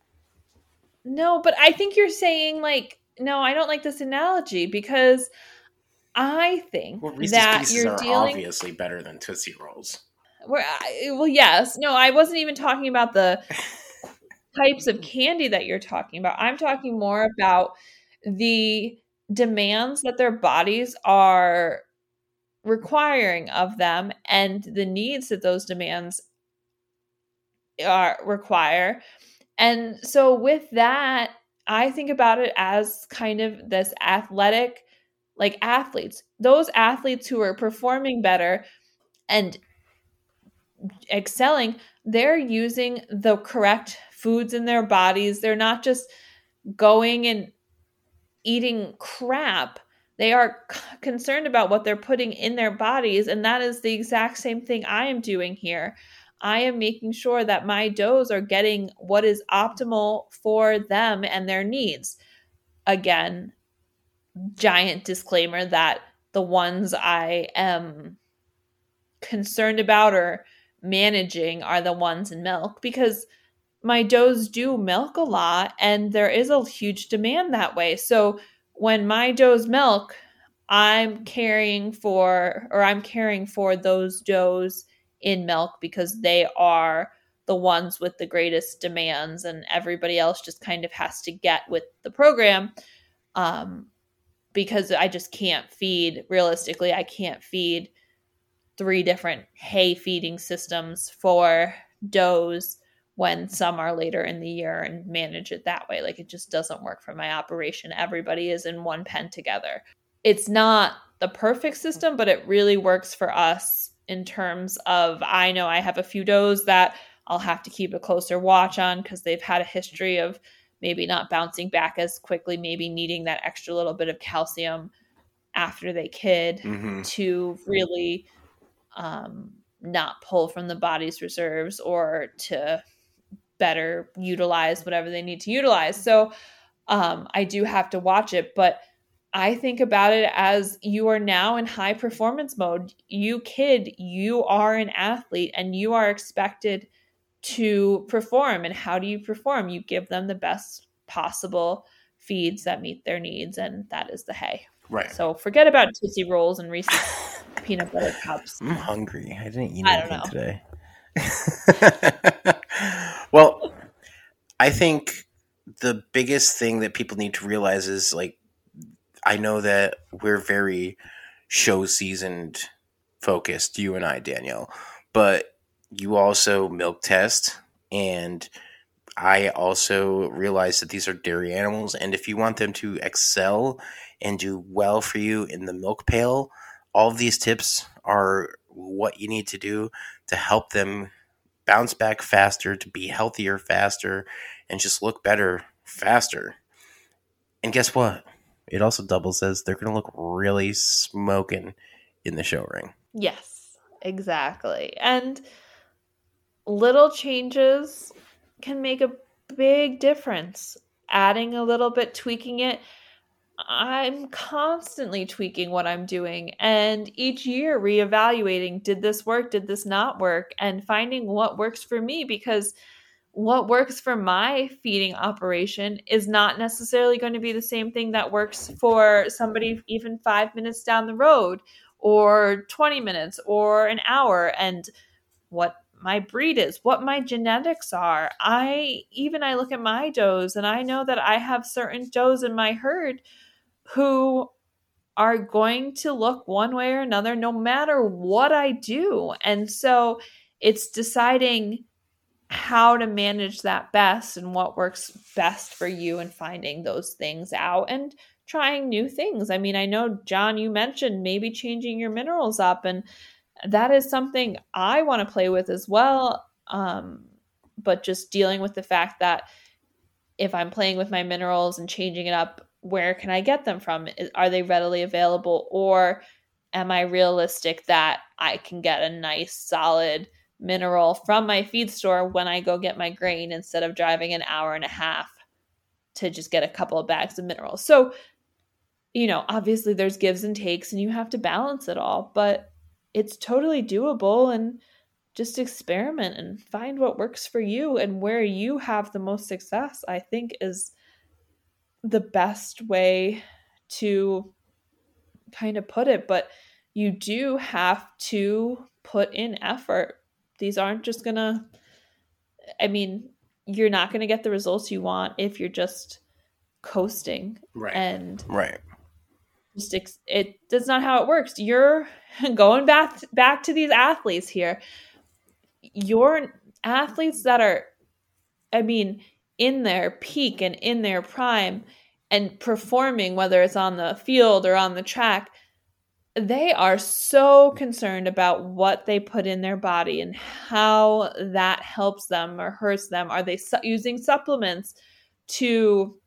No, but I think you're saying like no. I don't like this analogy because I think well, that you're dealing obviously better than Tootsie Rolls. Where, well, yes, no, I wasn't even talking about the (laughs) types of candy that you're talking about. I'm talking more about the demands that their bodies are requiring of them and the needs that those demands are require. And so with that, I think about it as kind of this athletic like athletes. Those athletes who are performing better and excelling, they're using the correct foods in their bodies. They're not just going and eating crap. They are c- concerned about what they're putting in their bodies. And that is the exact same thing I am doing here. I am making sure that my does are getting what is optimal for them and their needs. Again, giant disclaimer that the ones I am concerned about or managing are the ones in milk because my does do milk a lot and there is a huge demand that way. So when my does milk, I'm caring for or I'm caring for those does in milk because they are the ones with the greatest demands and everybody else just kind of has to get with the program um, because I just can't feed realistically I can't feed three different hay feeding systems for does when some are later in the year and manage it that way. Like it just doesn't work for my operation. Everybody is in one pen together. It's not the perfect system, but it really works for us in terms of I know I have a few does that I'll have to keep a closer watch on because they've had a history of maybe not bouncing back as quickly, maybe needing that extra little bit of calcium after they kid mm-hmm. to really um, not pull from the body's reserves or to better utilize whatever they need to utilize. So um, I do have to watch it, but I think about it as you are now in high performance mode. You kid, you are an athlete and you are expected to perform. And how do you perform? You give them the best possible feeds that meet their needs, and that is the hay. Right. So forget about Tootsie Rolls and Reese's peanut butter cups. (laughs) I'm hungry. I didn't eat anything today. (laughs) well, I think the biggest thing that people need to realize is like I know that we're very show seasoned focused, you and I, Danielle, but you also milk test and I also realize that these are dairy animals, and if you want them to excel and do well for you in the milk pail, all of these tips are what you need to do to help them bounce back faster, to be healthier faster, and just look better faster. And guess what? It also doubles as they're going to look really smoking in the show ring. Yes, exactly. And little changes can make a big difference. Adding a little bit, tweaking it. I'm constantly tweaking what I'm doing and each year reevaluating did this work, did this not work, and finding what works for me because what works for my feeding operation is not necessarily going to be the same thing that works for somebody even five minutes down the road or 20 minutes or an hour. And what my breed is, what my genetics are. I even I look at my does and I know that I have certain does in my herd who are going to look one way or another no matter what I do. And so it's deciding how to manage that best and what works best for you and finding those things out and trying new things. I mean, I know Jon you mentioned maybe changing your minerals up and that is something I want to play with as well. Um, but just dealing with the fact that if I'm playing with my minerals and changing it up, where can I get them from? Are they readily available? Or am I realistic that I can get a nice, solid mineral from my feed store when I go get my grain instead of driving an hour and a half to just get a couple of bags of minerals? So, you know, obviously there's gives and takes and you have to balance it all, but it's totally doable. And just experiment and find what works for you and where you have the most success, I think is the best way to kind of put it. But you do have to put in effort. These aren't just going to, I mean, you're not going to get the results you want if you're just coasting. Right. And right. Just ex- it that's not how it works. You're (laughs) going back back to these athletes here your athletes that are, I mean, in their peak and in their prime and performing, whether it's on the field or on the track, they are so concerned about what they put in their body and how that helps them or hurts them. Are they su- using supplements to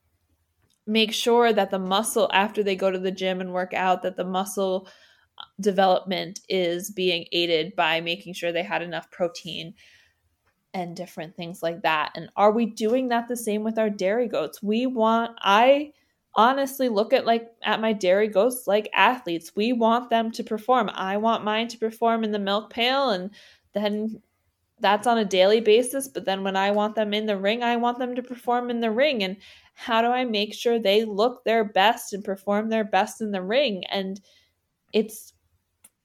make sure that the muscle, after they go to the gym and work out, that the muscle development is being aided by making sure they had enough protein and different things like that. And are we doing that the same with our dairy goats? We want I honestly look at like at my dairy goats like athletes. We want them to perform. I want mine to perform in the milk pail and then that's on a daily basis, but then when I want them in the ring, I want them to perform in the ring. And how do I make sure they look their best and perform their best in the ring? And it's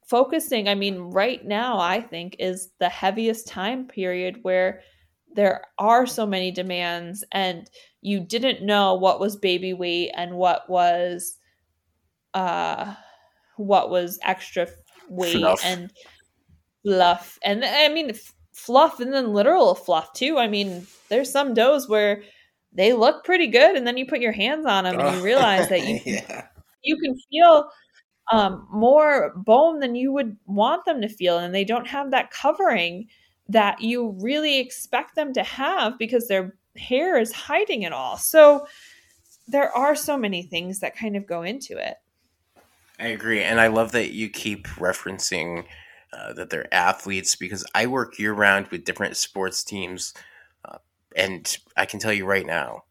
focusing, I mean, right now, I think is the heaviest time period where there are so many demands and you didn't know what was baby weight and what was uh what was extra weight and fluff. And i mean fluff and then literal fluff too i mean there's some does where they look pretty good and then you put your hands on them and you realize that (laughs) you yeah. you can feel um, more bone than you would want them to feel. And they don't have that covering that you really expect them to have because their hair is hiding it all. So there are so many things that kind of go into it. I agree. And I love that you keep referencing uh, that they're athletes because I work year round with different sports teams. Uh, and I can tell you right now,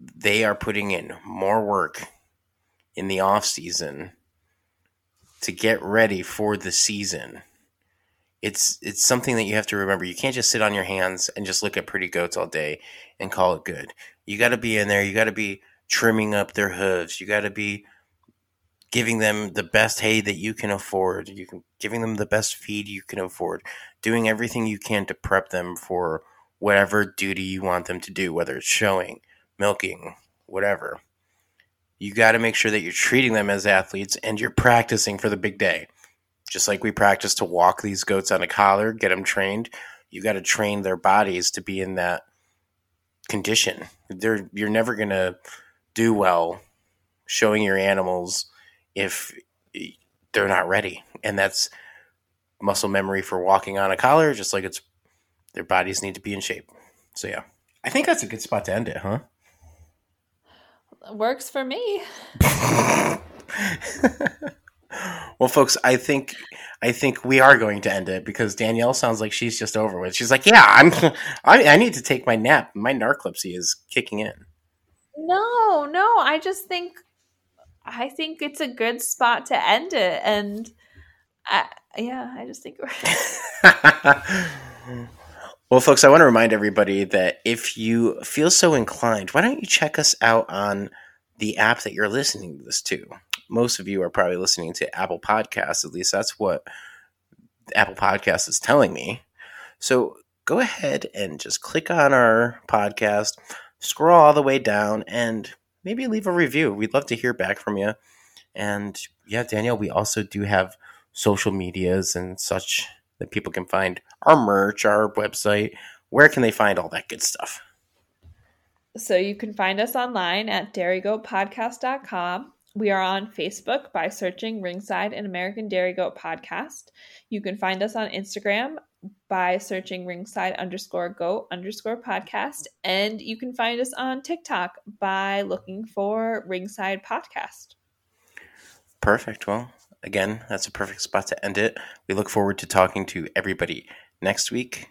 they are putting in more work in the off season to get ready for the season. It's it's something that you have to remember. You can't just sit on your hands and just look at pretty goats all day and call it good. You got to be in there. You got to be trimming up their hooves. You got to be giving them the best hay that you can afford. You can giving them the best feed you can afford. Doing everything you can to prep them for whatever duty you want them to do, whether it's showing, milking, whatever you got to make sure that you're treating them as athletes and you're practicing for the big day. Just like we practice to walk these goats on a collar, get them trained, you got to train their bodies to be in that condition. They're, you're never going to do well showing your animals if they're not ready. And that's muscle memory for walking on a collar, just like it's their bodies need to be in shape. So, yeah, I think that's a good spot to end it, huh? works for me. (laughs) well, folks, I think I think we are going to end it because Danielle sounds like she's just over with. She's like, "Yeah, I'm. (laughs) I, I need to take my nap. My narcolepsy is kicking in." No, no, I just think I think it's a good spot to end it, and I, yeah, I just think. We're. (laughs) Well, folks, I want to remind everybody that if you feel so inclined, why don't you check us out on the app that you're listening to this to? Most of you are probably listening to Apple Podcasts, at least that's what Apple Podcasts is telling me. So go ahead and just click on our podcast, scroll all the way down, and maybe leave a review. We'd love to hear back from you. And yeah, Danielle, we also do have social medias and such that people can find our merch, our website. Where can they find all that good stuff? So you can find us online at dairygoatpodcast.com. We are on Facebook by searching Ringside and American Dairy Goat Podcast. You can find us on Instagram by searching ringside underscore goat underscore podcast. And you can find us on TikTok by looking for ringside podcast. Perfect. Well, again, that's a perfect spot to end it. We look forward to talking to everybody next week.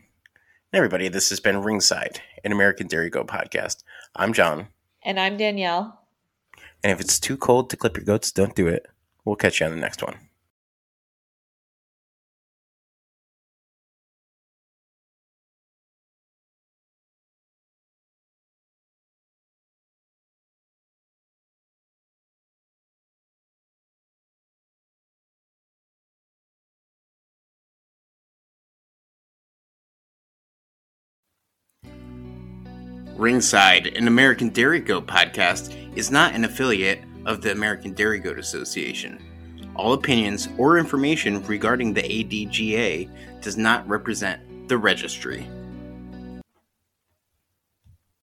And everybody, this has been Ringside, an American Dairy Goat podcast. I'm Jon. And I'm Danielle. And if it's too cold to clip your goats, don't do it. We'll catch you on the next one. Ringside, an American Dairy Goat podcast, is not an affiliate of the American Dairy Goat Association. All opinions or information regarding the ADGA does not represent the registry.